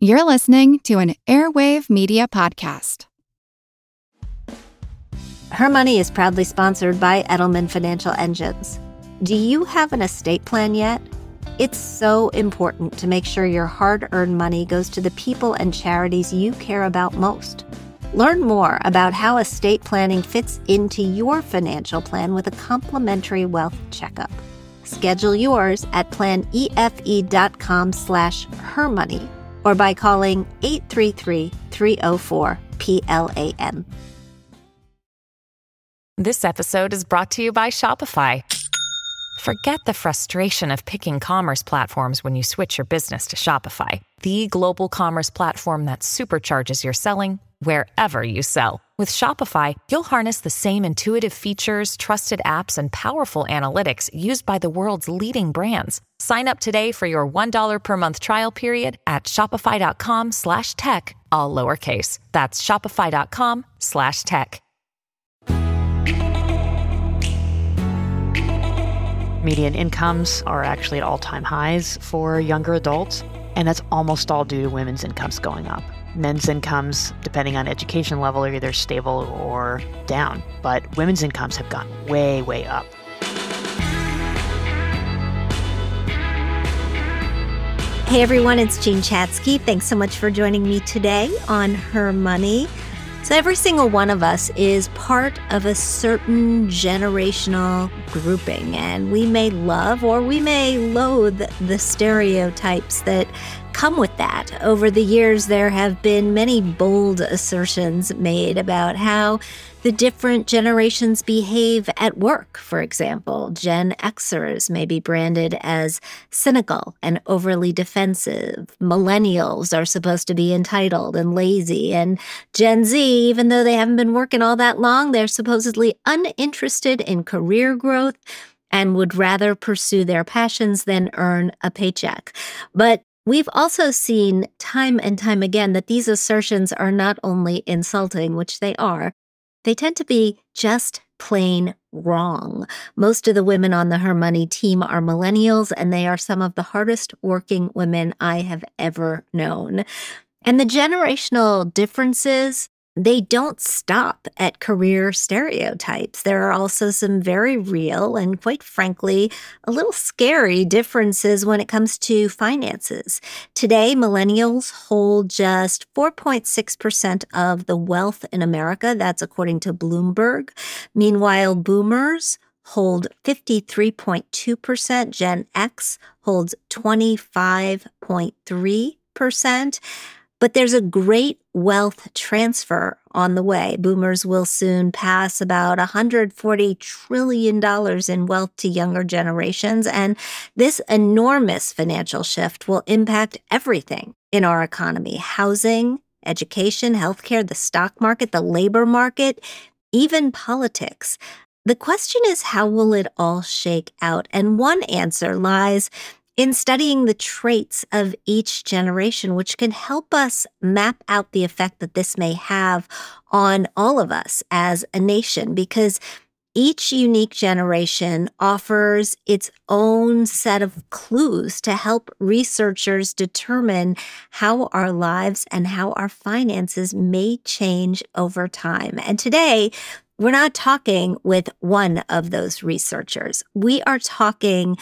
You're listening to an Airwave Media Podcast. Her Money is proudly sponsored by Edelman Financial Engines. Do you have an estate plan yet? It's so important to make sure your hard earned money goes to the people and charities you care about most. Learn more about how estate planning fits into your financial plan with a complimentary wealth checkup. Schedule yours at planefe.com slash hermoney or by calling 833-304-PLAN. This episode is brought to you by Shopify. Forget the frustration of picking commerce platforms when you switch your business to Shopify, the global commerce platform that supercharges your selling wherever you sell. With Shopify, you'll harness the same intuitive features, trusted apps, and powerful analytics used by the world's leading brands. Sign up today for your $1 per month trial period at shopify.com slash tech, all lowercase. That's shopify.com slash tech. Median incomes are actually at all-time highs for younger adults, and that's almost all due to women's incomes going up. Men's incomes, depending on education level, are either stable or down, but women's incomes have gone way, way up. Hey everyone, it's Jean Chatzky. Thanks so much for joining me today on Her Money. So, every single one of us is part of a certain generational grouping, and we may love or we may loathe the stereotypes that come with that. Over the years, there have been many bold assertions made about how the different generations behave at work. For example, Gen Xers may be branded as cynical and overly defensive. Millennials are supposed to be entitled and lazy. And Gen Z, even though they haven't been working all that long, they're supposedly uninterested in career growth and would rather pursue their passions than earn a paycheck. But We've also seen time and time again that these assertions are not only insulting, which they are, they tend to be just plain wrong. Most of the women on the Her Money team are millennials, and they are some of the hardest working women I have ever known. And the generational differences they don't stop at career stereotypes. There are also some very real and, quite frankly, a little scary differences when it comes to finances. Today, millennials hold just 4.6% of the wealth in America. That's according to Bloomberg. Meanwhile, boomers hold 53.2%. Gen X holds 25.3%. But there's a great wealth transfer on the way. Boomers will soon pass about $140 trillion in wealth to younger generations. And this enormous financial shift will impact everything in our economy housing, education, healthcare, the stock market, the labor market, even politics. The question is, how will it all shake out? And one answer lies in studying the traits of each generation, which can help us map out the effect that this may have on all of us as a nation, because each unique generation offers its own set of clues to help researchers determine how our lives and how our finances may change over time. And today, we're not talking with one of those researchers. We are talking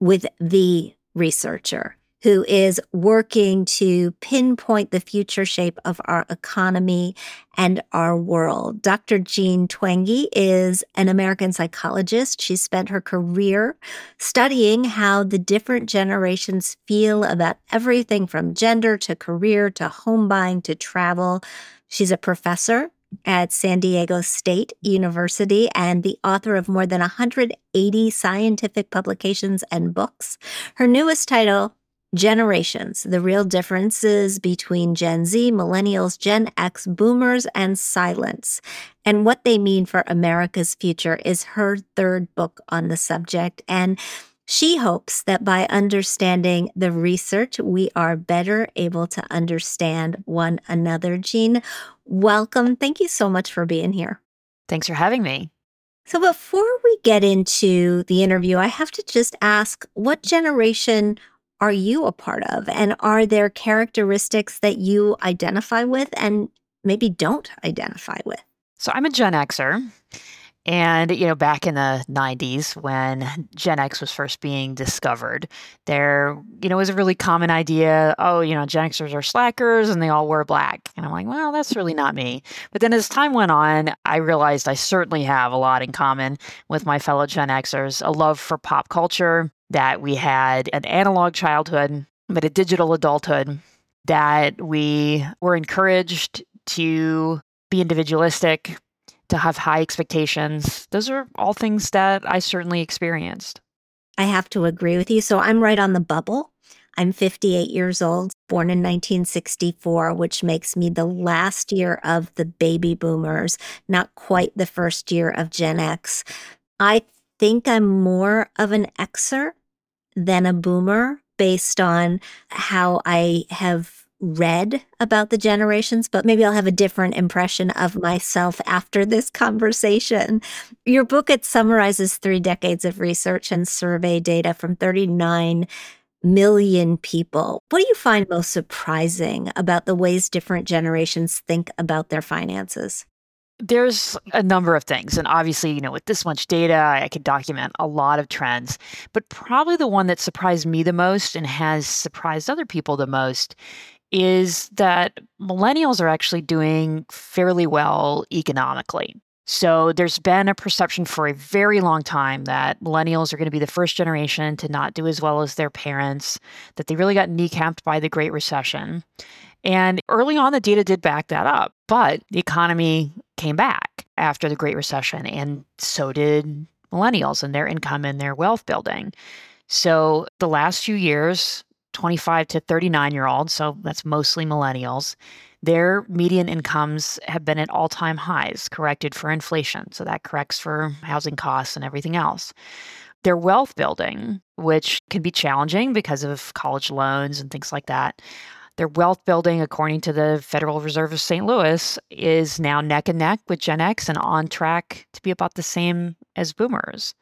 with the researcher who is working to pinpoint the future shape of our economy and our world. Dr. Jean Twenge is an American psychologist. She spent her career studying how the different generations feel about everything from gender to career to home buying to travel. She's a professor at San Diego State University and the author of more than 180 scientific publications and books. Her newest title, Generations The Real Differences Between Gen Z, Millennials, Gen X, Boomers, and Silents, and What They Mean for America's Future, is her third book on the subject. And she hopes that by understanding the research, we are better able to understand one another. Jean, welcome. Thank you so much for being here. Thanks for having me. So, before we get into the interview, I have to just ask what generation are you a part of? And are there characteristics that you identify with and maybe don't identify with? So I'm a Gen Xer. And, you know, back in the 90s when Gen X was first being discovered, there, you know, was a really common idea oh, you know, Gen Xers are slackers and they all wear black. And I'm like, well, that's really not me. But then as time went on, I realized I certainly have a lot in common with my fellow Gen Xers a love for pop culture, that we had an analog childhood, but a digital adulthood, that we were encouraged to be individualistic, to have high expectations. Those are all things that I certainly experienced. I have to agree with you. So I'm right on the bubble. I'm 58 years old, born in 1964, which makes me the last year of the baby boomers, not quite the first year of Gen X. I think I'm more of an Xer than a boomer based on how I have read about the generations, but maybe I'll have a different impression of myself after this conversation. Your book it summarizes 3 decades of research and survey data from 39 million people. What do you find most surprising about the ways different generations think about their finances? There's a number of things. And obviously, you know, with this much data, I could document a lot of trends. But probably the one that surprised me the most and has surprised other people the most is that millennials are actually doing fairly well economically. So there's been a perception for a very long time that millennials are going to be the first generation to not do as well as their parents, that they really got kneecapped by the Great Recession. And early on, the data did back that up, but the economy came back after the Great Recession, and so did millennials and their income and their wealth building. So the last few years, 25 to 39 year olds, so that's mostly millennials, their median incomes have been at all time highs, corrected for inflation. So that corrects for housing costs and everything else. Their wealth building, which can be challenging because of college loans and things like that, their wealth building, according to the Federal Reserve of St. Louis, is now neck and neck with Gen X and on track to be about the same as boomers.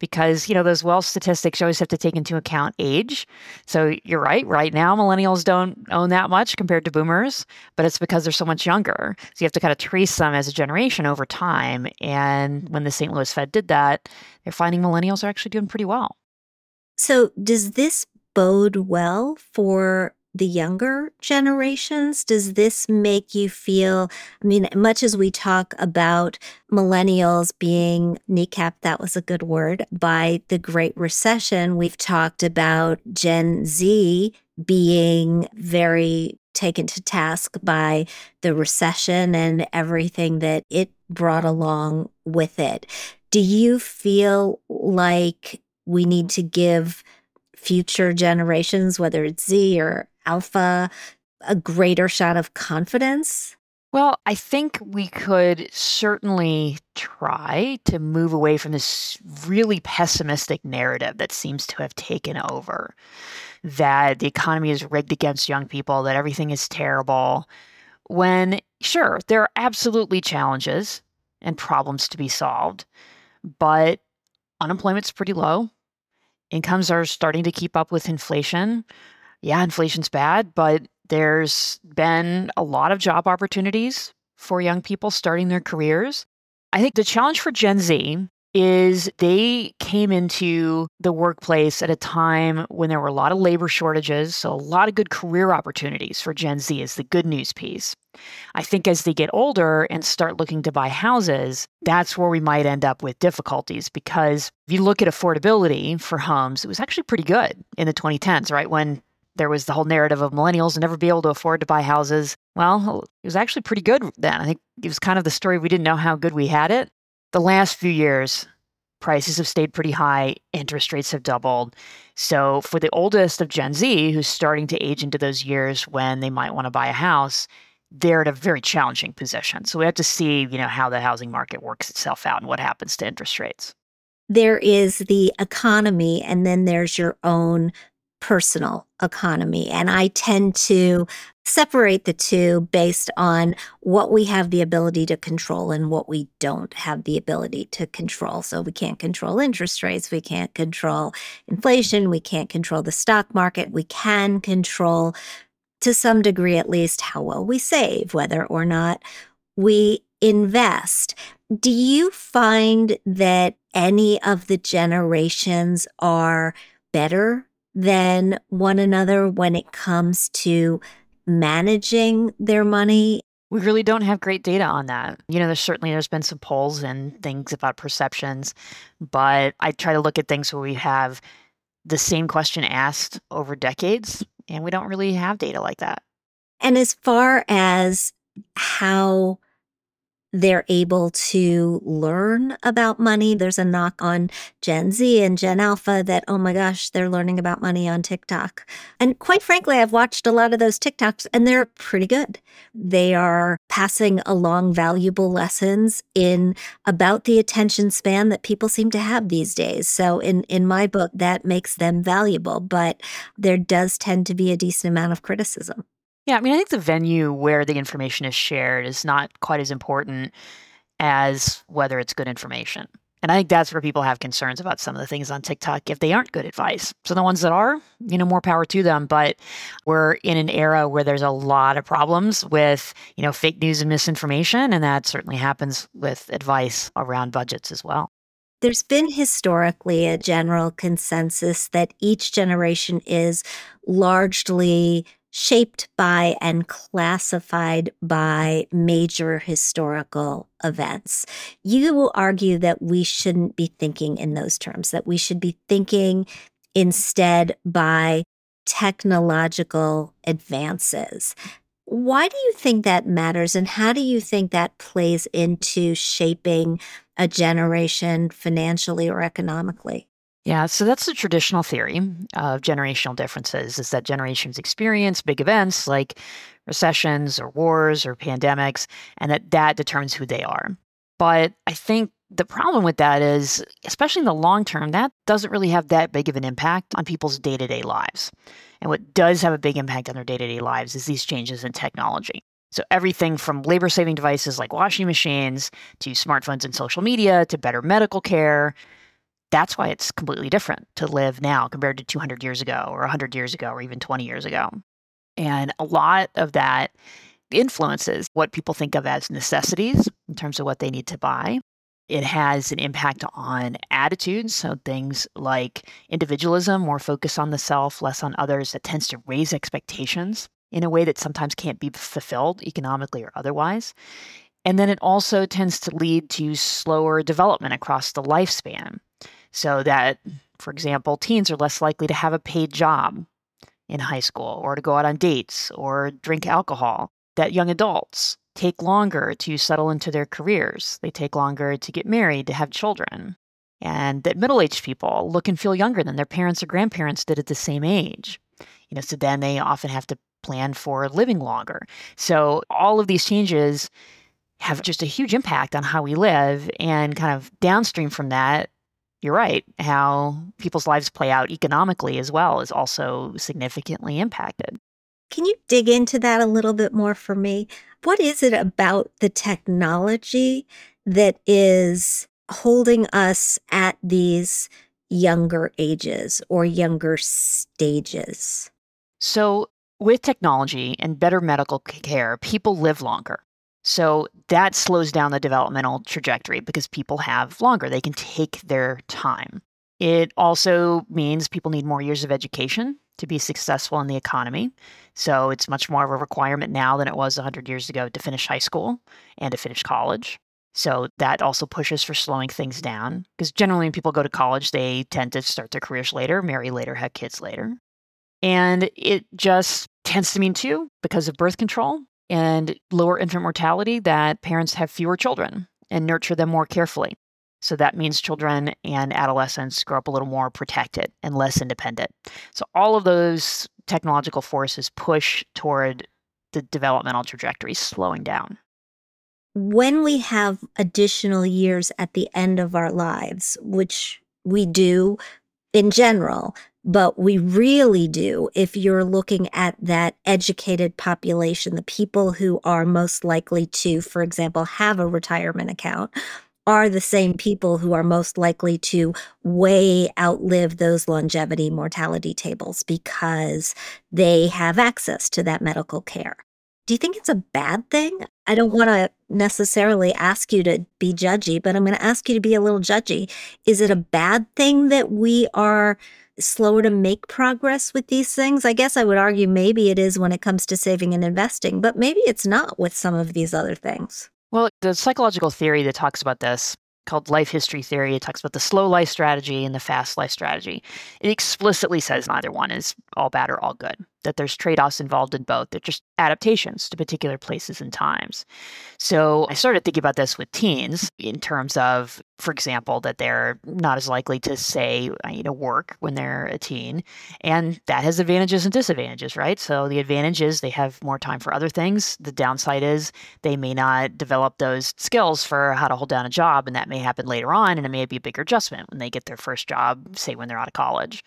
Because, you know, those wealth statistics always have to take into account age. So you're right. Right now, millennials don't own that much compared to boomers, but it's because they're so much younger. So you have to kind of trace them as a generation over time. And when the St. Louis Fed did that, they're finding millennials are actually doing pretty well. So does this bode well for the younger generations? Does this make you feel, I mean, much as we talk about millennials being kneecapped, that was a good word, by the Great Recession, we've talked about Gen Z being very taken to task by the recession and everything that it brought along with it. Do you feel like we need to give future generations, whether it's Z or alpha a greater shot of confidence? Well, I think we could certainly try to move away from this really pessimistic narrative that seems to have taken over that the economy is rigged against young people, that everything is terrible. When, sure, there are absolutely challenges and problems to be solved, but unemployment's pretty low. Incomes are starting to keep up with inflation yeah, inflation's bad, but there's been a lot of job opportunities for young people starting their careers. I think the challenge for Gen Z is they came into the workplace at a time when there were a lot of labor shortages, so a lot of good career opportunities for Gen Z is the good news piece. I think as they get older and start looking to buy houses, that's where we might end up with difficulties because if you look at affordability for homes, it was actually pretty good in the 2010s, right? When there was the whole narrative of millennials never be able to afford to buy houses. Well, it was actually pretty good then. I think it was kind of the story we didn't know how good we had it. The last few years, prices have stayed pretty high, interest rates have doubled. So, for the oldest of Gen Z who's starting to age into those years when they might want to buy a house, they're at a very challenging position. So, we have to see, you know, how the housing market works itself out and what happens to interest rates. There is the economy and then there's your own personal economy. And I tend to separate the two based on what we have the ability to control and what we don't have the ability to control. So we can't control interest rates, we can't control inflation, we can't control the stock market, we can control to some degree at least how well we save, whether or not we invest. Do you find that any of the generations are better than one another when it comes to managing their money? We really don't have great data on that. You know, there's certainly there's been some polls and things about perceptions, but I try to look at things where we have the same question asked over decades, and we don't really have data like that. And as far as how they're able to learn about money. There's a knock on Gen Z and Gen Alpha that, oh my gosh, they're learning about money on TikTok. And quite frankly, I've watched a lot of those TikToks and they're pretty good. They are passing along valuable lessons in about the attention span that people seem to have these days. So in, in my book, that makes them valuable, but there does tend to be a decent amount of criticism. Yeah, I mean, I think the venue where the information is shared is not quite as important as whether it's good information. And I think that's where people have concerns about some of the things on TikTok if they aren't good advice. So the ones that are, you know, more power to them. But we're in an era where there's a lot of problems with, you know, fake news and misinformation. And that certainly happens with advice around budgets as well. There's been historically a general consensus that each generation is largely shaped by and classified by major historical events. You will argue that we shouldn't be thinking in those terms, that we should be thinking instead by technological advances. Why do you think that matters, and how do you think that plays into shaping a generation financially or economically? Yeah, so that's the traditional theory of generational differences is that generations experience big events like recessions or wars or pandemics and that that determines who they are. But I think the problem with that is especially in the long term that doesn't really have that big of an impact on people's day-to-day lives. And what does have a big impact on their day-to-day lives is these changes in technology. So, everything from labor saving devices like washing machines to smartphones and social media to better medical care that's why it's completely different to live now compared to 200 years ago or 100 years ago or even 20 years ago. And a lot of that influences what people think of as necessities in terms of what they need to buy. It has an impact on attitudes. So things like individualism, more focus on the self, less on others, that tends to raise expectations in a way that sometimes can't be fulfilled economically or otherwise. And then it also tends to lead to slower development across the lifespan so that, for example, teens are less likely to have a paid job in high school or to go out on dates or drink alcohol. That young adults take longer to settle into their careers, they take longer to get married, to have children. And that middle aged people look and feel younger than their parents or grandparents did at the same age. You know, so then they often have to plan for living longer. So all of these changes have just a huge impact on how we live. And kind of downstream from that, you're right. How people's lives play out economically as well is also significantly impacted. Can you dig into that a little bit more for me? What is it about the technology that is holding us at these younger ages or younger stages? So, with technology and better medical care, people live longer. So that slows down the developmental trajectory because people have longer, they can take their time. It also means people need more years of education to be successful in the economy. So it's much more of a requirement now than it was 100 years ago to finish high school and to finish college. So that also pushes for slowing things down because generally when people go to college, they tend to start their careers later, marry later, have kids later. And it just tends to mean, too, because of birth control, and lower infant mortality that parents have fewer children and nurture them more carefully. So that means children and adolescents grow up a little more protected and less independent. So all of those technological forces push toward the developmental trajectory slowing down. When we have additional years at the end of our lives, which we do in general, but we really do if you're looking at that educated population, the people who are most likely to, for example, have a retirement account are the same people who are most likely to way outlive those longevity mortality tables because they have access to that medical care. Do you think it's a bad thing? I don't want to necessarily ask you to be judgy, but I'm going to ask you to be a little judgy. Is it a bad thing that we are slower to make progress with these things? I guess I would argue maybe it is when it comes to saving and investing, but maybe it's not with some of these other things. Well, the psychological theory that talks about this called life history theory. It talks about the slow life strategy and the fast life strategy. It explicitly says neither one is all bad or all good, that there's trade offs involved in both. They're just adaptations to particular places and times. So I started thinking about this with teens in terms of, for example, that they're not as likely to say, need to work when they're a teen. And that has advantages and disadvantages, right? So the advantage is they have more time for other things. The downside is they may not develop those skills for how to hold down a job. And that may happen later on. And it may be a bigger adjustment when they get their first job, say when they're out of college.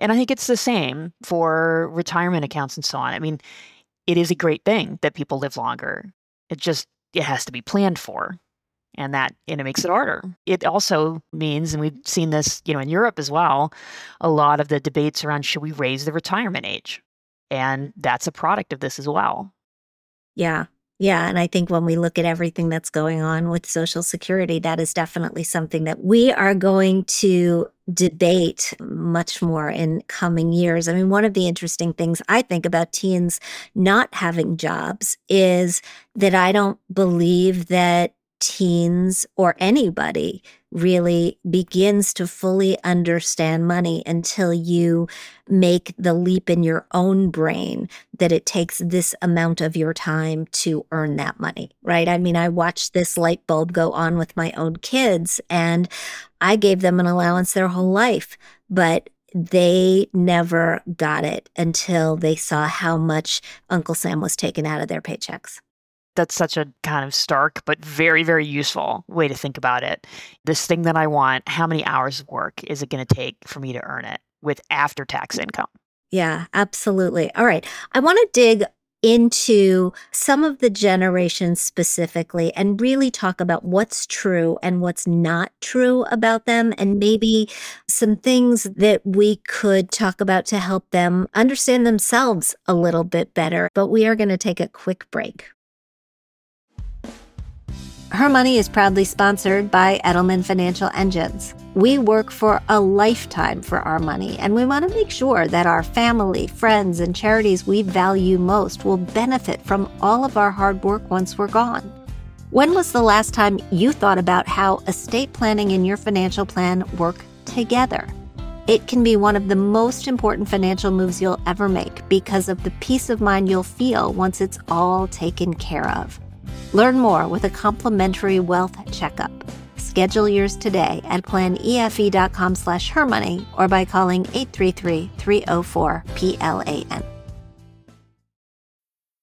And I think it's the same for retirement accounts and so on. I mean, it is a great thing that people live longer. It just it has to be planned for. And that and it makes it harder. It also means, and we've seen this, you know, in Europe as well, a lot of the debates around should we raise the retirement age? And that's a product of this as well. Yeah. Yeah. And I think when we look at everything that's going on with Social Security, that is definitely something that we are going to debate much more in coming years. I mean, one of the interesting things I think about teens not having jobs is that I don't believe that teens or anybody really begins to fully understand money until you make the leap in your own brain that it takes this amount of your time to earn that money, right? I mean, I watched this light bulb go on with my own kids and I gave them an allowance their whole life, but they never got it until they saw how much Uncle Sam was taken out of their paychecks that's such a kind of stark but very very useful way to think about it this thing that i want how many hours of work is it going to take for me to earn it with after tax mm. income yeah absolutely all right i want to dig into some of the generations specifically and really talk about what's true and what's not true about them, and maybe some things that we could talk about to help them understand themselves a little bit better. But we are going to take a quick break. Her Money is proudly sponsored by Edelman Financial Engines. We work for a lifetime for our money, and we want to make sure that our family, friends, and charities we value most will benefit from all of our hard work once we're gone. When was the last time you thought about how estate planning and your financial plan work together? It can be one of the most important financial moves you'll ever make because of the peace of mind you'll feel once it's all taken care of. Learn more with a complimentary wealth checkup. Schedule yours today at planefe.com slash hermoney or by calling 833-304-PLAN.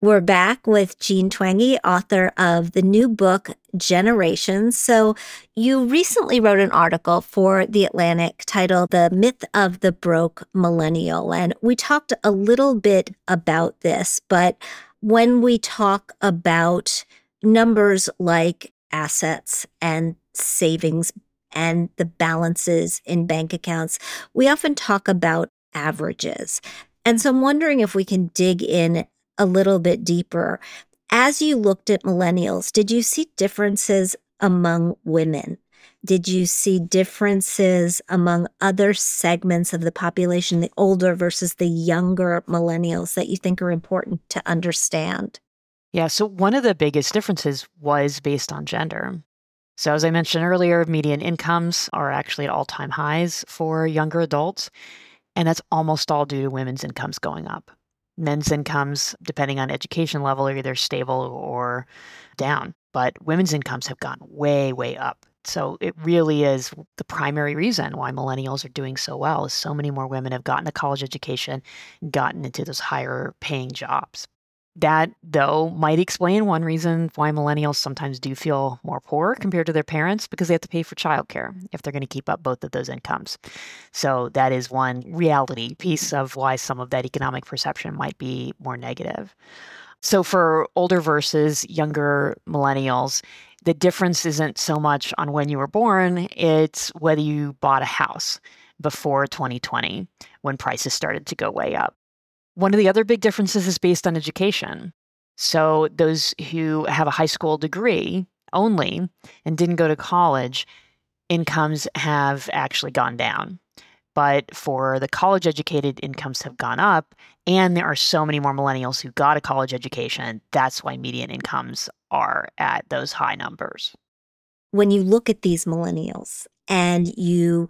We're back with Jean Twenge, author of the new book, Generations. So, you recently wrote an article for The Atlantic titled The Myth of the Broke Millennial. And we talked a little bit about this, but when we talk about numbers like assets and savings and the balances in bank accounts, we often talk about averages. And so I'm wondering if we can dig in a little bit deeper. As you looked at millennials, did you see differences among women? Did you see differences among other segments of the population, the older versus the younger millennials, that you think are important to understand? Yeah, so one of the biggest differences was based on gender. So, as I mentioned earlier, median incomes are actually at all time highs for younger adults. And that's almost all due to women's incomes going up. Men's incomes, depending on education level, are either stable or down. But women's incomes have gone way, way up. So it really is the primary reason why millennials are doing so well is so many more women have gotten a college education, gotten into those higher paying jobs. That, though, might explain one reason why millennials sometimes do feel more poor compared to their parents because they have to pay for childcare if they're going to keep up both of those incomes. So, that is one reality piece of why some of that economic perception might be more negative. So, for older versus younger millennials, the difference isn't so much on when you were born, it's whether you bought a house before 2020 when prices started to go way up. One of the other big differences is based on education. So, those who have a high school degree only and didn't go to college, incomes have actually gone down. But for the college educated, incomes have gone up. And there are so many more millennials who got a college education. That's why median incomes are at those high numbers. When you look at these millennials and you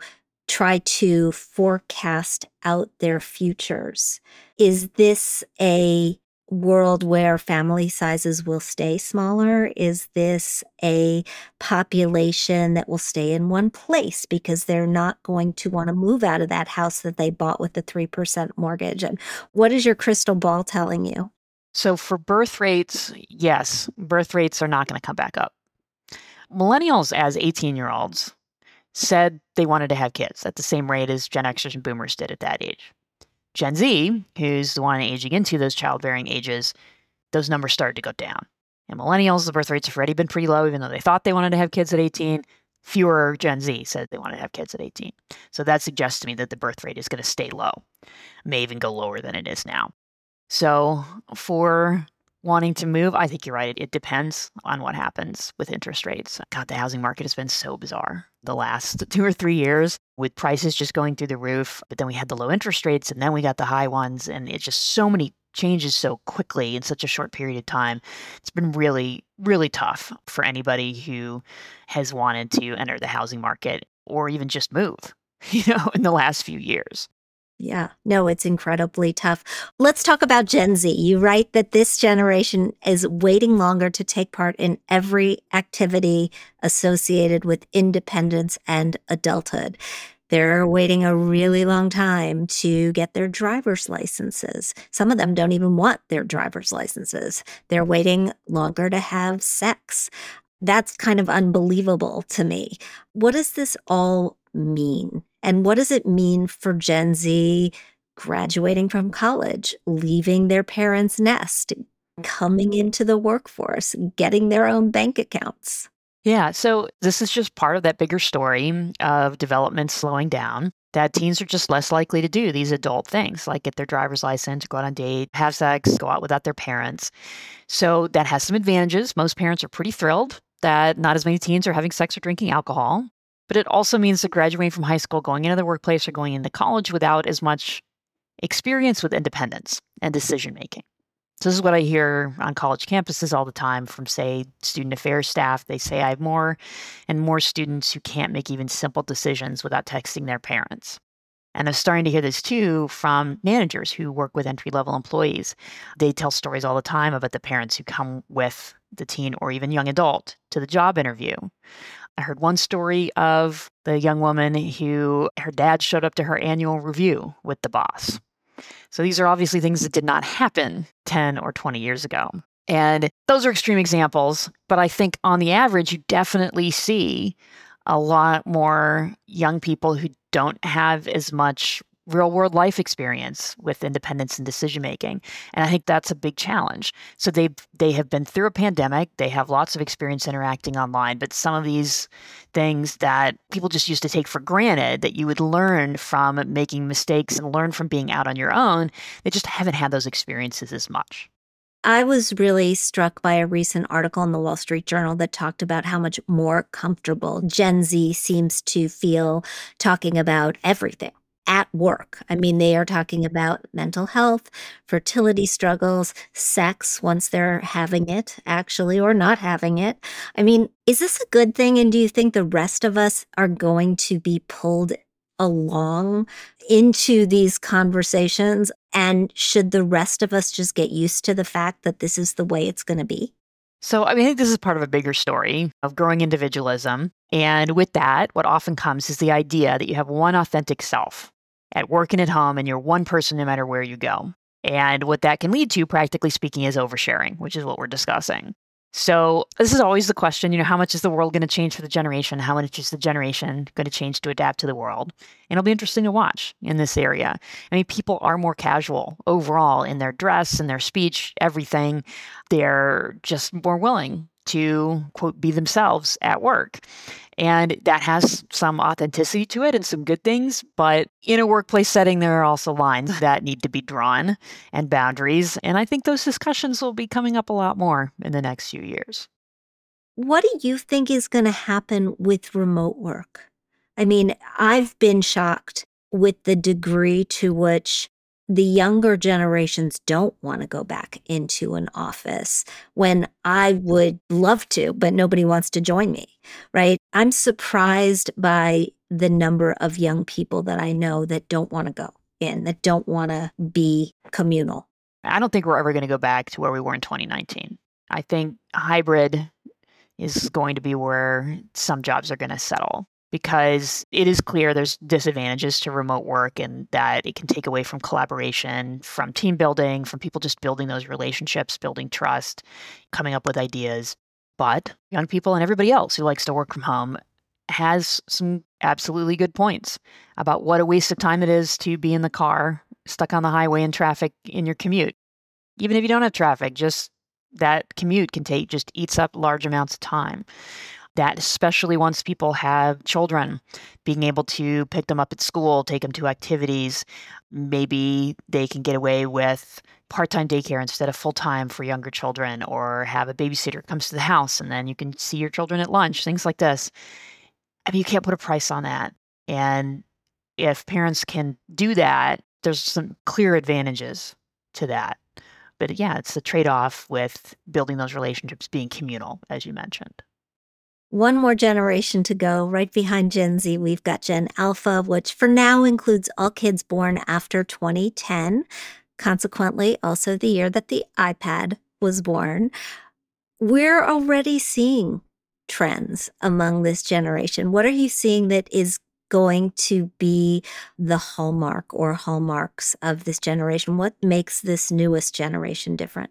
try to forecast out their futures. Is this a world where family sizes will stay smaller? Is this a population that will stay in one place because they're not going to want to move out of that house that they bought with the 3% mortgage? And what is your crystal ball telling you? So, for birth rates, yes, birth rates are not going to come back up. Millennials, as 18 year olds, said they wanted to have kids at the same rate as Gen Xers and Boomers did at that age. Gen Z, who's the one aging into those childbearing ages, those numbers started to go down. And millennials, the birth rates have already been pretty low, even though they thought they wanted to have kids at 18. Fewer Gen Z said they wanted to have kids at 18. So that suggests to me that the birth rate is going to stay low, may even go lower than it is now. So for wanting to move, I think you're right. It, it, depends on what happens with interest rates. God, the housing market has been so bizarre the last two or three years with prices just going through the roof. But then we had the low interest rates and then we got the high ones. And it's just so many changes so quickly in such a short period of time. It's been really, really tough for anybody who has wanted to enter the housing market or even just move, you know, in the last few years. Yeah, no, it's incredibly tough. Let's talk about Gen Z. You write that this generation is waiting longer to take part in every activity associated with independence and adulthood. They're waiting a really long time to get their driver's licenses. Some of them don't even want their driver's licenses. They're waiting longer to have sex. That's kind of unbelievable to me. What does this all mean? And what does it mean for Gen Z graduating from college, leaving their parents' nest, coming into the workforce, getting their own bank accounts? Yeah, so this is just part of that bigger story of development slowing down. That teens are just less likely to do these adult things like get their driver's license, go out on date, have sex, go out without their parents. So that has some advantages. Most parents are pretty thrilled that not as many teens are having sex or drinking alcohol but it also means that graduating from high school, going into the workplace, or going into college without as much experience with independence and decision making. So, this is what I hear on college campuses all the time from, say, student affairs staff. They say, I have more and more students who can't make even simple decisions without texting their parents. And I'm starting to hear this too from managers who work with entry level employees. They tell stories all the time about the parents who come with the teen or even young adult to the job interview. I heard one story of the young woman who her dad showed up to her annual review with the boss. So these are obviously things that did not happen 10 or 20 years ago. And those are extreme examples, but I think on the average, you definitely see a lot more young people who don't have as much real world life experience with independence and decision making and i think that's a big challenge. So they they have been through a pandemic they have lots of experience interacting online but some of these things that people just used to take for granted that you would learn from making mistakes and learn from being out on your own they just haven't had those experiences as much. I was really struck by a recent article in the Wall Street Journal that talked about how much more comfortable Gen Z seems to feel talking about everything at work. I mean, they are talking about mental health, fertility struggles, sex once they're having it, actually, or not having it. I mean, is this a good thing? And do you think the rest of us are going to be pulled along into these conversations? And should the rest of us just get used to the fact that this is the way it's going to be? So, I, mean, I think this is part of a bigger story of growing individualism. And with that, what often comes is the idea that you have one authentic self at work and at home, and you're one person no matter where you go. And what that can lead to, practically speaking, is oversharing, which is what we're discussing. So this is always the question, you know, how much is the world going to change for the generation? How much is the generation going to change to adapt to the world? And it'll be interesting to watch in this area. I mean, people are more casual overall in their dress and their speech, everything. They're just more willing to quote be themselves at work. And that has some authenticity to it and some good things. But in a workplace setting, there are also lines that need to be drawn and boundaries. And I think those discussions will be coming up a lot more in the next few years. What do you think is going to happen with remote work? I mean, I've been shocked with the degree to which the younger generations don't want to go back into an office when I would love to, but nobody wants to join me, right? I'm surprised by the number of young people that I know that don't want to go in, that don't want to be communal. I don't think we're ever going to go back to where we were in 2019. I think hybrid is going to be where some jobs are going to settle because it is clear there's disadvantages to remote work and that it can take away from collaboration, from team building, from people just building those relationships, building trust, coming up with ideas. But young people and everybody else who likes to work from home has some absolutely good points about what a waste of time it is to be in the car, stuck on the highway in traffic in your commute. Even if you don't have traffic, just that commute can take just eats up large amounts of time that especially once people have children, being able to pick them up at school, take them to activities, maybe they can get away with part-time daycare instead of full-time for younger children or have a babysitter comes to the house and then you can see your children at lunch, things like this. I mean, you can't put a price on that. And if parents can do that, there's some clear advantages to that. But yeah, it's the trade off with building those relationships being communal, as you mentioned. One more generation to go. Right behind Gen Z, we've got Gen Alpha, which for now includes all kids born after 2010. Consequently, also the year that the iPad was born. We're already seeing trends among this generation. What are you seeing that is going to be the hallmark or hallmarks of this generation? What makes this newest generation different?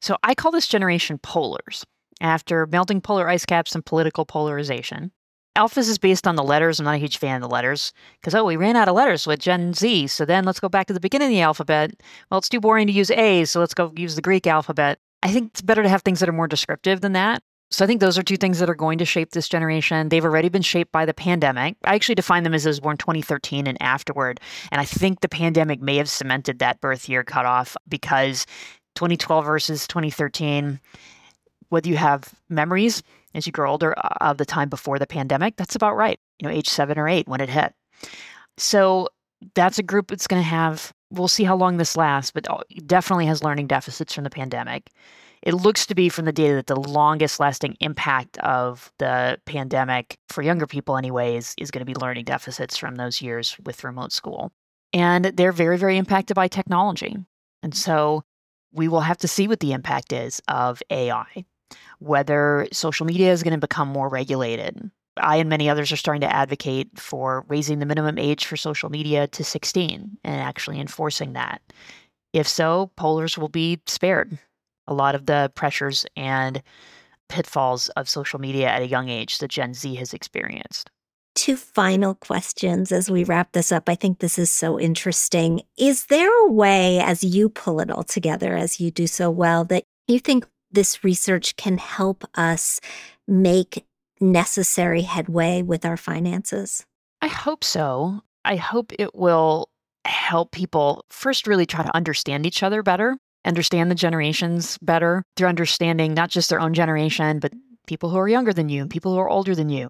So I call this generation polars after melting polar ice caps and political polarization. Alphas is based on the letters. I'm not a huge fan of the letters because, oh, we ran out of letters with Gen Z. So then let's go back to the beginning of the alphabet. Well, it's too boring to use A, so let's go use the Greek alphabet. I think it's better to have things that are more descriptive than that. So I think those are two things that are going to shape this generation. They've already been shaped by the pandemic. I actually define them as those born 2013 and afterward. And I think the pandemic may have cemented that birth year cutoff because 2012 versus 2013 whether you have memories as you grow older uh, of the time before the pandemic, that's about right. You know, age seven or eight when it hit. So that's a group that's going to have, we'll see how long this lasts, but uh, definitely has learning deficits from the pandemic. It looks to be from the data that the longest lasting impact of the pandemic for younger people, anyways, is going to be learning deficits from those years with remote school. And they're very, very impacted by technology. And so we will have to see what the impact is of AI whether social media is going to become more regulated. I and many others are starting to advocate for raising the minimum age for social media to 16 and actually enforcing that. If so, polars will be spared a lot of the pressures and pitfalls of social media at a young age that Gen Z has experienced. Two final questions as we wrap this up. I think this is so interesting. Is there a way, as you pull it all together, as you do so well, that you think this research can help us make necessary headway with our finances? I hope so. I hope it will help people first really try to understand each other better, understand the generations better through understanding not just their own generation, but people who are younger than you and people who are older than you.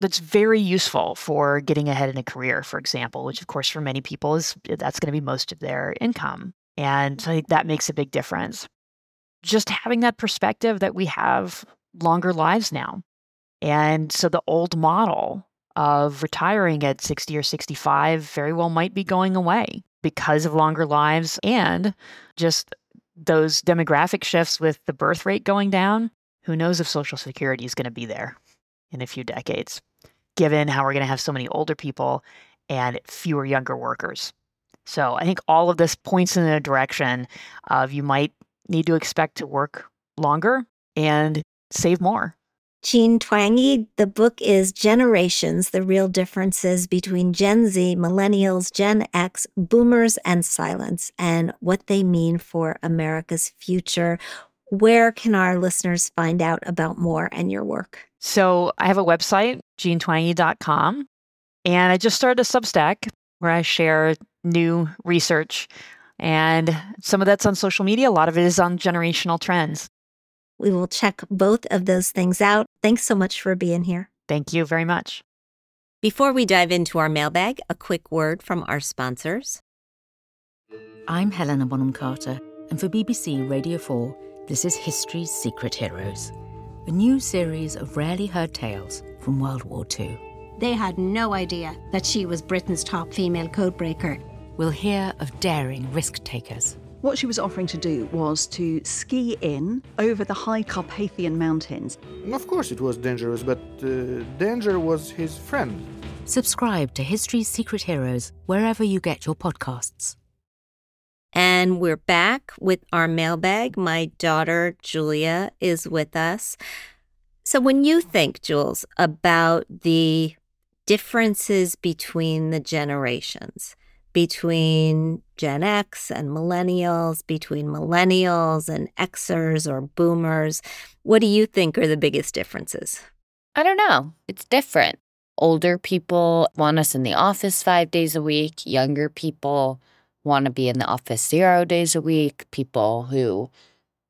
that's very useful for getting ahead in a career, for example, which of course for many people is that's going to be most of their income. And I think that makes a big difference. Just having that perspective that we have longer lives now. And so the old model of retiring at 60 or 65 very well might be going away because of longer lives and just those demographic shifts with the birth rate going down. Who knows if Social Security is going to be there in a few decades, given how we're going to have so many older people and fewer younger workers. So I think all of this points in the direction of you might need to expect to work longer and save more. Jean Twenge, the book is Generations The Real Differences Between Gen Z, Millennials, Gen X, Boomers, and Silents, and what they mean for America's future. Where can our listeners find out about more and your work? So I have a website, jeantwenge.com, and I just started a Substack where I share new research. And some of that's on social media, a lot of it is on generational trends. We will check both of those things out. Thanks so much for being here. Thank you very much. Before we dive into our mailbag, a quick word from our sponsors. I'm Helena Bonham Carter, and for BBC Radio 4, this is History's Secret Heroes, a new series of rarely heard tales from World War II. They had no idea that she was Britain's top female codebreaker. We'll hear of daring risk takers what she was offering to do was to ski in over the high Carpathian mountains. Of course, it was dangerous, but uh, danger was his friend. Subscribe to History's Secret Heroes wherever you get your podcasts. And we're back with our mailbag. My daughter, Julia, is with us. So, when you think, Jules, about the differences between the generations, between Gen X and millennials, between millennials and Xers or boomers. What do you think are the biggest differences? I don't know. It's different. Older people want us in the office five days a week, younger people want to be in the office zero days a week. People who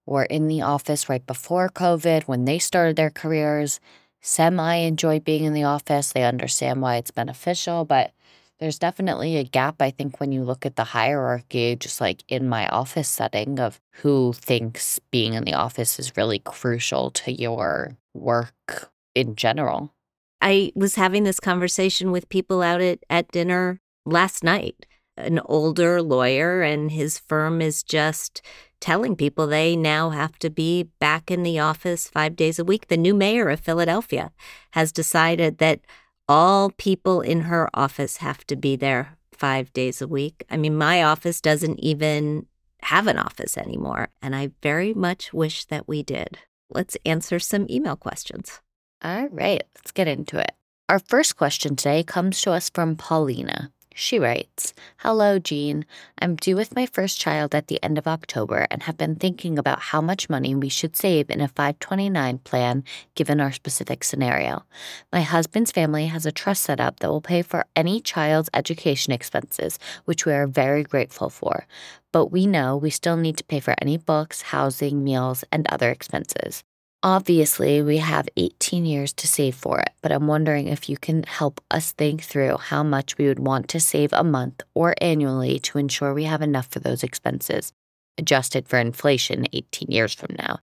were in the office right before COVID when they started their careers semi enjoy being in the office. They understand why it's beneficial, but there's definitely a gap, I think, when you look at the hierarchy, just like in my office setting, of who thinks being in the office is really crucial to your work in general. I was having this conversation with people out at, at dinner last night. An older lawyer, and his firm is just telling people they now have to be back in the office five days a week. The new mayor of Philadelphia has decided that all people in her office have to be there five days a week. I mean, my office doesn't even have an office anymore, and I very much wish that we did. Let's answer some email questions. All right, let's get into it. Our first question today comes to us from Paulina. She writes Hello, Jean. I'm due with my first child at the end of October and have been thinking about how much money we should save in a 529 plan given our specific scenario. My husband's family has a trust set up that will pay for any child's education expenses, which we are very grateful for. But we know we still need to pay for any books, housing, meals, and other expenses. Obviously, we have 18 years to save for it, but I'm wondering if you can help us think through how much we would want to save a month or annually to ensure we have enough for those expenses, adjusted for inflation 18 years from now.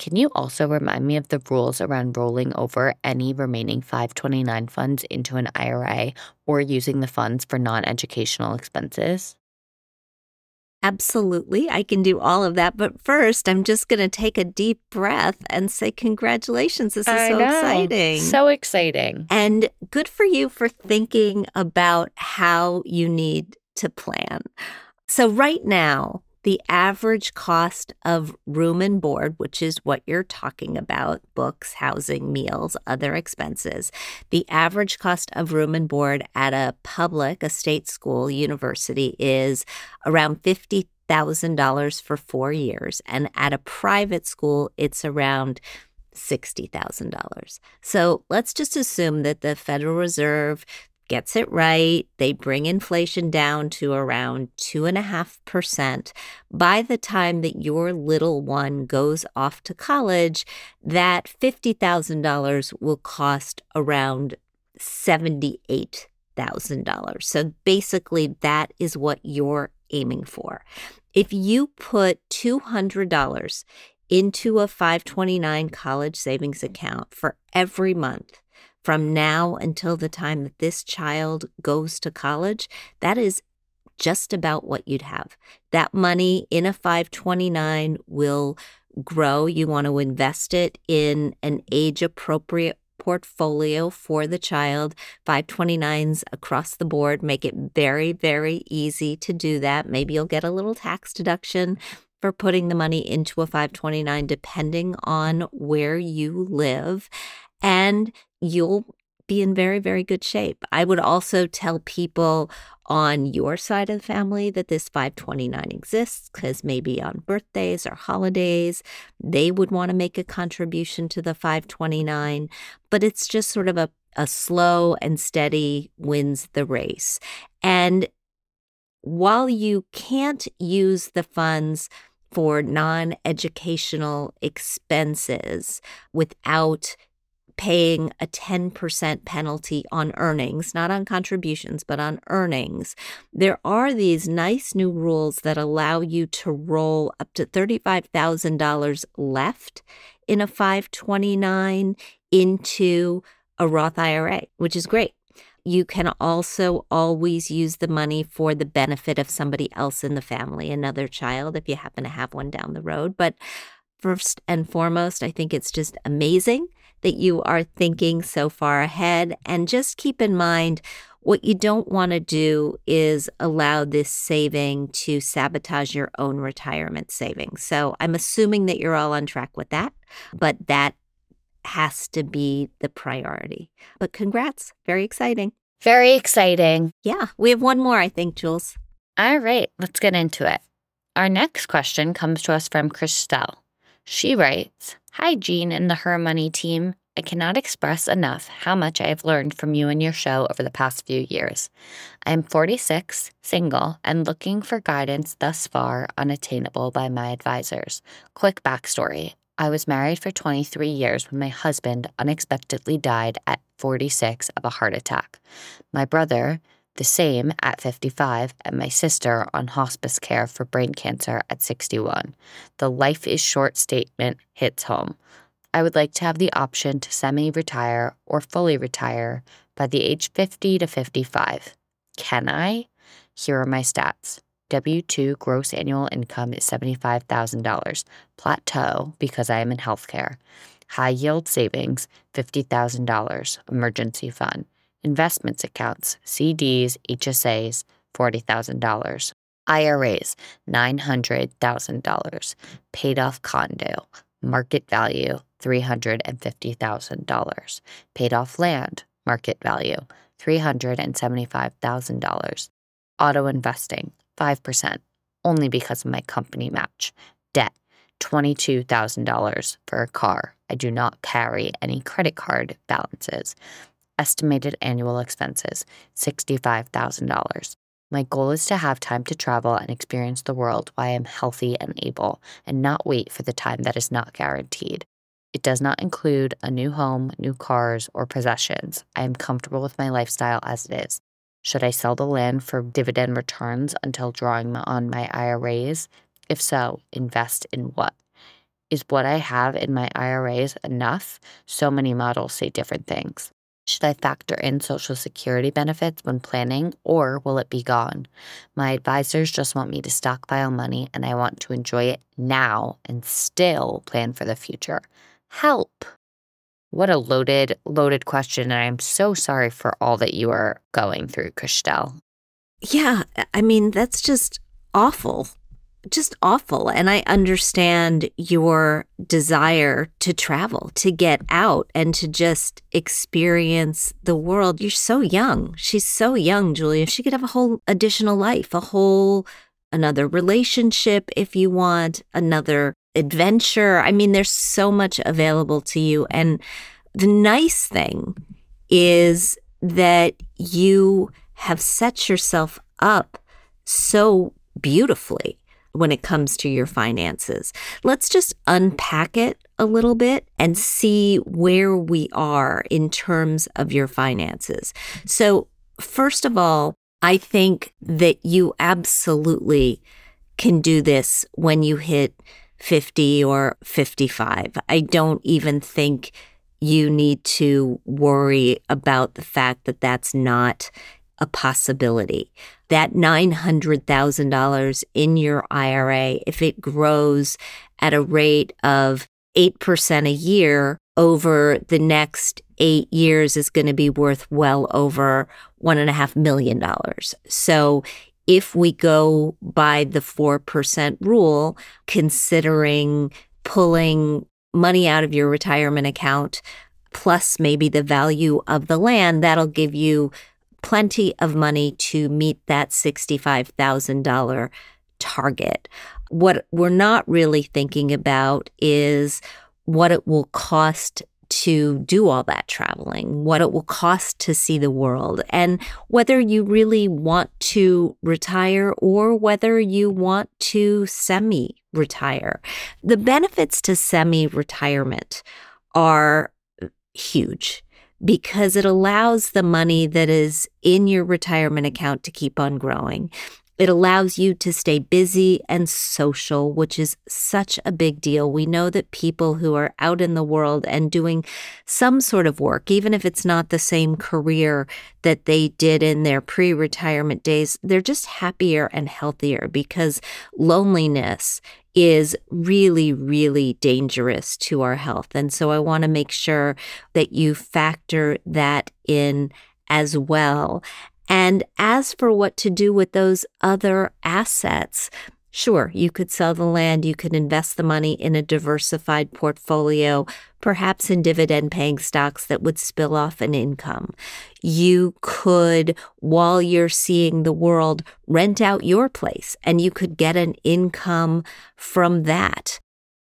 Can you also remind me of the rules around rolling over any remaining 529 funds into an IRA or using the funds for non educational expenses? Absolutely, I can do all of that. But first, I'm just going to take a deep breath and say, Congratulations. This is I so know. exciting. So exciting. And good for you for thinking about how you need to plan. So, right now, the average cost of room and board, which is what you're talking about books, housing, meals, other expenses the average cost of room and board at a public, a state school, university is around $50,000 for four years. And at a private school, it's around $60,000. So let's just assume that the Federal Reserve gets it right. They bring inflation down to around 2.5%. By the time that your little one goes off to college, that $50,000 will cost around $78,000. So basically, that is what you're aiming for. If you put $200 into a 529 college savings account for every month from now until the time that this child goes to college, that is just about what you'd have. That money in a 529 will grow. You want to invest it in an age appropriate portfolio for the child. 529s across the board make it very, very easy to do that. Maybe you'll get a little tax deduction for putting the money into a 529, depending on where you live. And you'll be in very, very good shape. I would also tell people on your side of the family that this 529 exists because maybe on birthdays or holidays, they would want to make a contribution to the 529. But it's just sort of a, a slow and steady wins the race. And while you can't use the funds for non educational expenses without paying a 10% penalty on earnings, not on contributions, but on earnings, there are these nice new rules that allow you to roll up to $35,000 left in a 529 into a Roth IRA, which is great. You can also always use the money for the benefit of somebody else in the family, another child, if you happen to have one down the road. But first and foremost, I think it's just amazing that you are thinking so far ahead. And just keep in mind, what you don't want to do is allow this saving to sabotage your own retirement savings. So I'm assuming that you're all on track with that, but that has to be the priority. But congrats, very exciting. Very exciting. Yeah, we have one more, I think, Jules. All right, let's get into it. Our next question comes to us from Christelle. She writes Hi, Jean and the Her Money team. I cannot express enough how much I have learned from you and your show over the past few years. I am 46, single, and looking for guidance thus far unattainable by my advisors. Quick backstory I was married for 23 years when my husband unexpectedly died at 46 of a heart attack. My brother, the same at 55, and my sister on hospice care for brain cancer at 61. The life is short statement hits home. I would like to have the option to semi retire or fully retire by the age 50 to 55. Can I? Here are my stats. W 2 gross annual income is $75,000. Plateau because I am in healthcare. High yield savings, $50,000. Emergency fund investments accounts, CDs, HSAs, $40,000. IRAs, $900,000. Paid off condo, market value, $350,000. Paid off land, market value, $375,000. Auto investing, 5%, only because of my company match. Debt, $22,000 for a car. I do not carry any credit card balances. Estimated annual expenses $65,000. My goal is to have time to travel and experience the world while I am healthy and able, and not wait for the time that is not guaranteed. It does not include a new home, new cars, or possessions. I am comfortable with my lifestyle as it is. Should I sell the land for dividend returns until drawing on my IRAs? If so, invest in what? Is what I have in my IRAs enough? So many models say different things. Should I factor in Social Security benefits when planning, or will it be gone? My advisors just want me to stockpile money, and I want to enjoy it now and still plan for the future. Help! What a loaded, loaded question. And I'm so sorry for all that you are going through, Christelle. Yeah, I mean, that's just awful just awful. And I understand your desire to travel, to get out, and to just experience the world. You're so young. She's so young, Julia. She could have a whole additional life, a whole another relationship if you want, another adventure. I mean, there's so much available to you. And the nice thing is that you have set yourself up so beautifully when it comes to your finances. Let's just unpack it a little bit and see where we are in terms of your finances. So, first of all, I think that you absolutely can do this when you hit 50 or 55. I don't even think you need to worry about the fact that that's not a possibility. That $900,000 in your IRA, if it grows at a rate of 8% a year over the next eight years, is going to be worth well over $1.5 million. So if we go by the 4% rule, considering pulling money out of your retirement account plus maybe the value of the land, that'll give you plenty of money to meet that $65,000 target. What we're not really thinking about is what it will cost to do all that traveling, what it will cost to see the world, and whether you really want to retire or whether you want to semi retire. The benefits to semi retirement are huge because it allows the money that is in your retirement account to keep on growing. It allows you to stay busy and social, which is such a big deal. We know that people who are out in the world and doing some sort of work, even if it's not the same career that they did in their pre retirement days, they're just happier and healthier because loneliness is really, really dangerous to our health. And so I want to make sure that you factor that in as well. And as for what to do with those other assets, Sure, you could sell the land, you could invest the money in a diversified portfolio, perhaps in dividend paying stocks that would spill off an income. You could, while you're seeing the world, rent out your place and you could get an income from that.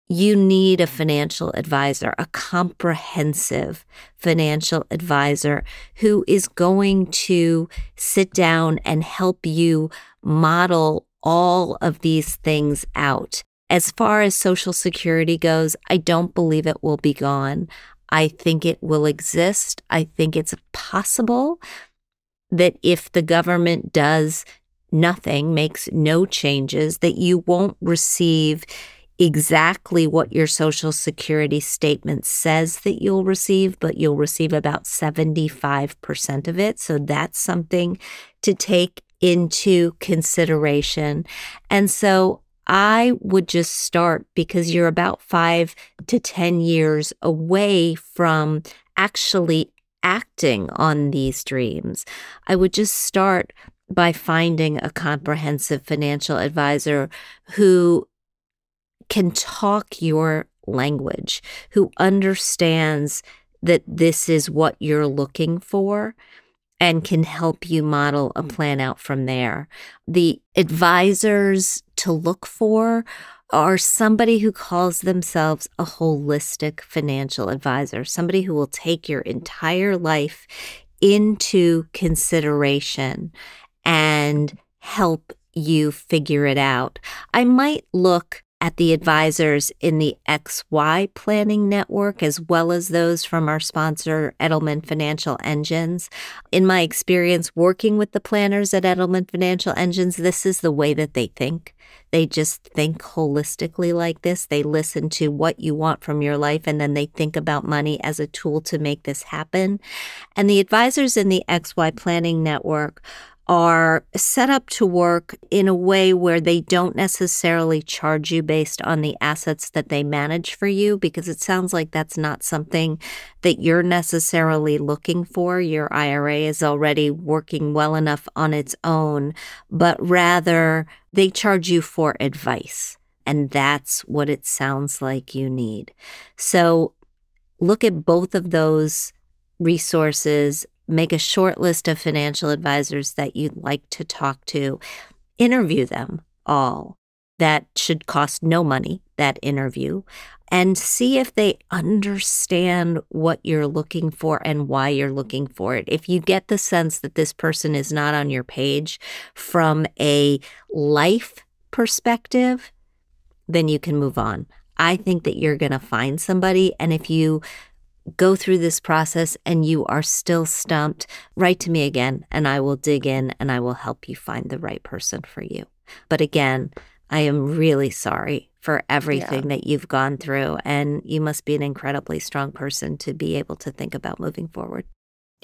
You need a financial advisor, a comprehensive financial advisor who is going to sit down and help you model all of these things out. As far as Social Security goes, I don't believe it will be gone. I think it will exist. I think it's possible that if the government does nothing, makes no changes, that you won't receive exactly what your Social Security statement says that you'll receive, but you'll receive about 75% of it. So that's something to take into consideration. And so I would just start because you're about five to 10 years away from actually acting on these dreams. I would just start by finding a comprehensive financial advisor who can talk your language, who understands that this is what you're looking for and can help you model a mm. plan out from there. The advisors to look for are somebody who calls themselves a holistic financial advisor, somebody who will take your entire life into consideration and help you figure it out. I might look at the advisors in the XY Planning Network, as well as those from our sponsor, Edelman Financial Engines. In my experience working with the planners at Edelman Financial Engines, this is the way that they think. They just think holistically like this. They listen to what you want from your life and then they think about money as a tool to make this happen. And the advisors in the XY Planning Network are set up to work in a way where they don't necessarily charge you based on the assets that they manage for you, because it sounds like that's not something that you're necessarily looking for. Your IRA is already working well enough on its own, but rather they charge you for advice. And that's what it sounds like you need. So look at both of those resources make a short list of financial advisors that you'd like to talk to, interview them all. That should cost no money, that interview, and see if they understand what you're looking for and why you're looking for it. If you get the sense that this person is not on your page from a life perspective, then you can move on. I think that you're going to find somebody. And if you go through this process and you are still stumped, write to me again and I will dig in and I will help you find the right person for you. But again, I am really sorry for everything yeah. that you've gone through. And you must be an incredibly strong person to be able to think about moving forward.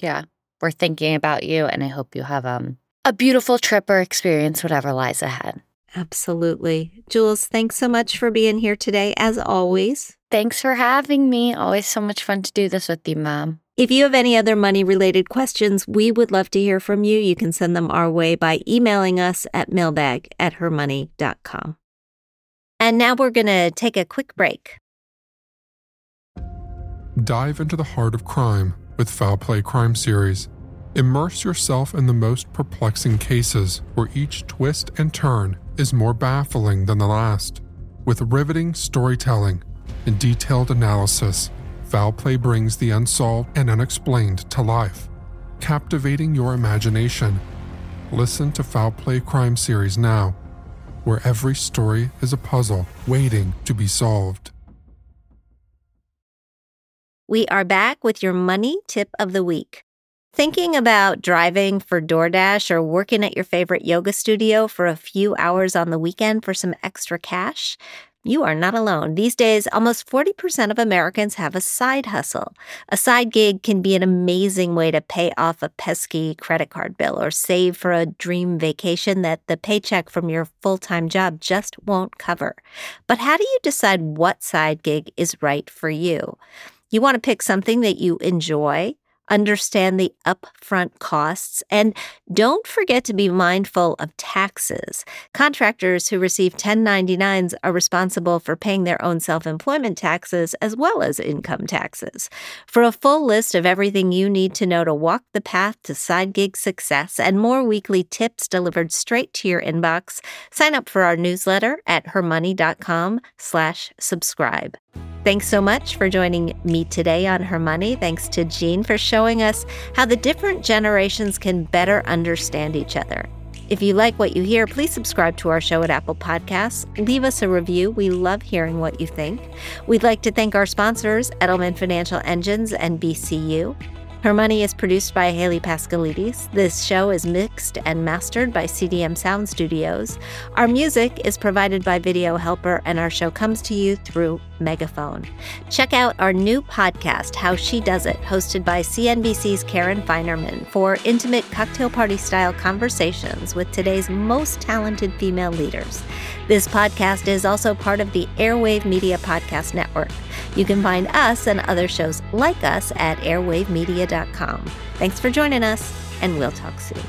Yeah. We're thinking about you and I hope you have um a beautiful trip or experience, whatever lies ahead. Absolutely. Jules, thanks so much for being here today, as always. Thanks for having me. Always so much fun to do this with you, Mom. If you have any other money related questions, we would love to hear from you. You can send them our way by emailing us at mailbag at hermoney.com. And now we're going to take a quick break. Dive into the heart of crime with Foul Play Crime Series. Immerse yourself in the most perplexing cases where each twist and turn is more baffling than the last. With riveting storytelling and detailed analysis, Foul Play brings the unsolved and unexplained to life, captivating your imagination. Listen to Foul Play Crime Series now, where every story is a puzzle waiting to be solved. We are back with your money tip of the week. Thinking about driving for DoorDash or working at your favorite yoga studio for a few hours on the weekend for some extra cash? You are not alone. These days, almost 40% of Americans have a side hustle. A side gig can be an amazing way to pay off a pesky credit card bill or save for a dream vacation that the paycheck from your full time job just won't cover. But how do you decide what side gig is right for you? You want to pick something that you enjoy understand the upfront costs, and don't forget to be mindful of taxes. Contractors who receive 1099s are responsible for paying their own self employment taxes as well as income taxes. For a full list of everything you need to know to walk the path to side gig success and more weekly tips delivered straight to your inbox, sign up for our newsletter at hermoney.com slash subscribe. Thanks so much for joining me today on Her Money. Thanks to Jean for showing us how the different generations can better understand each other. If you like what you hear, please subscribe to our show at Apple Podcasts. Leave us a review. We love hearing what you think. We'd like to thank our sponsors, Edelman Financial Engines and BCU. Her Money is produced by Haley Pascalides. This show is mixed and mastered by CDM Sound Studios. Our music is provided by Video Helper, and our show comes to you through Megaphone. Check out our new podcast, How She Does It, hosted by CNBC's Karen Finerman, for intimate cocktail party style conversations with today's most talented female leaders. This podcast is also part of the Airwave Media Podcast Network. You can find us and other shows like us at airwavemedia.com. Thanks for joining us, and we'll talk soon.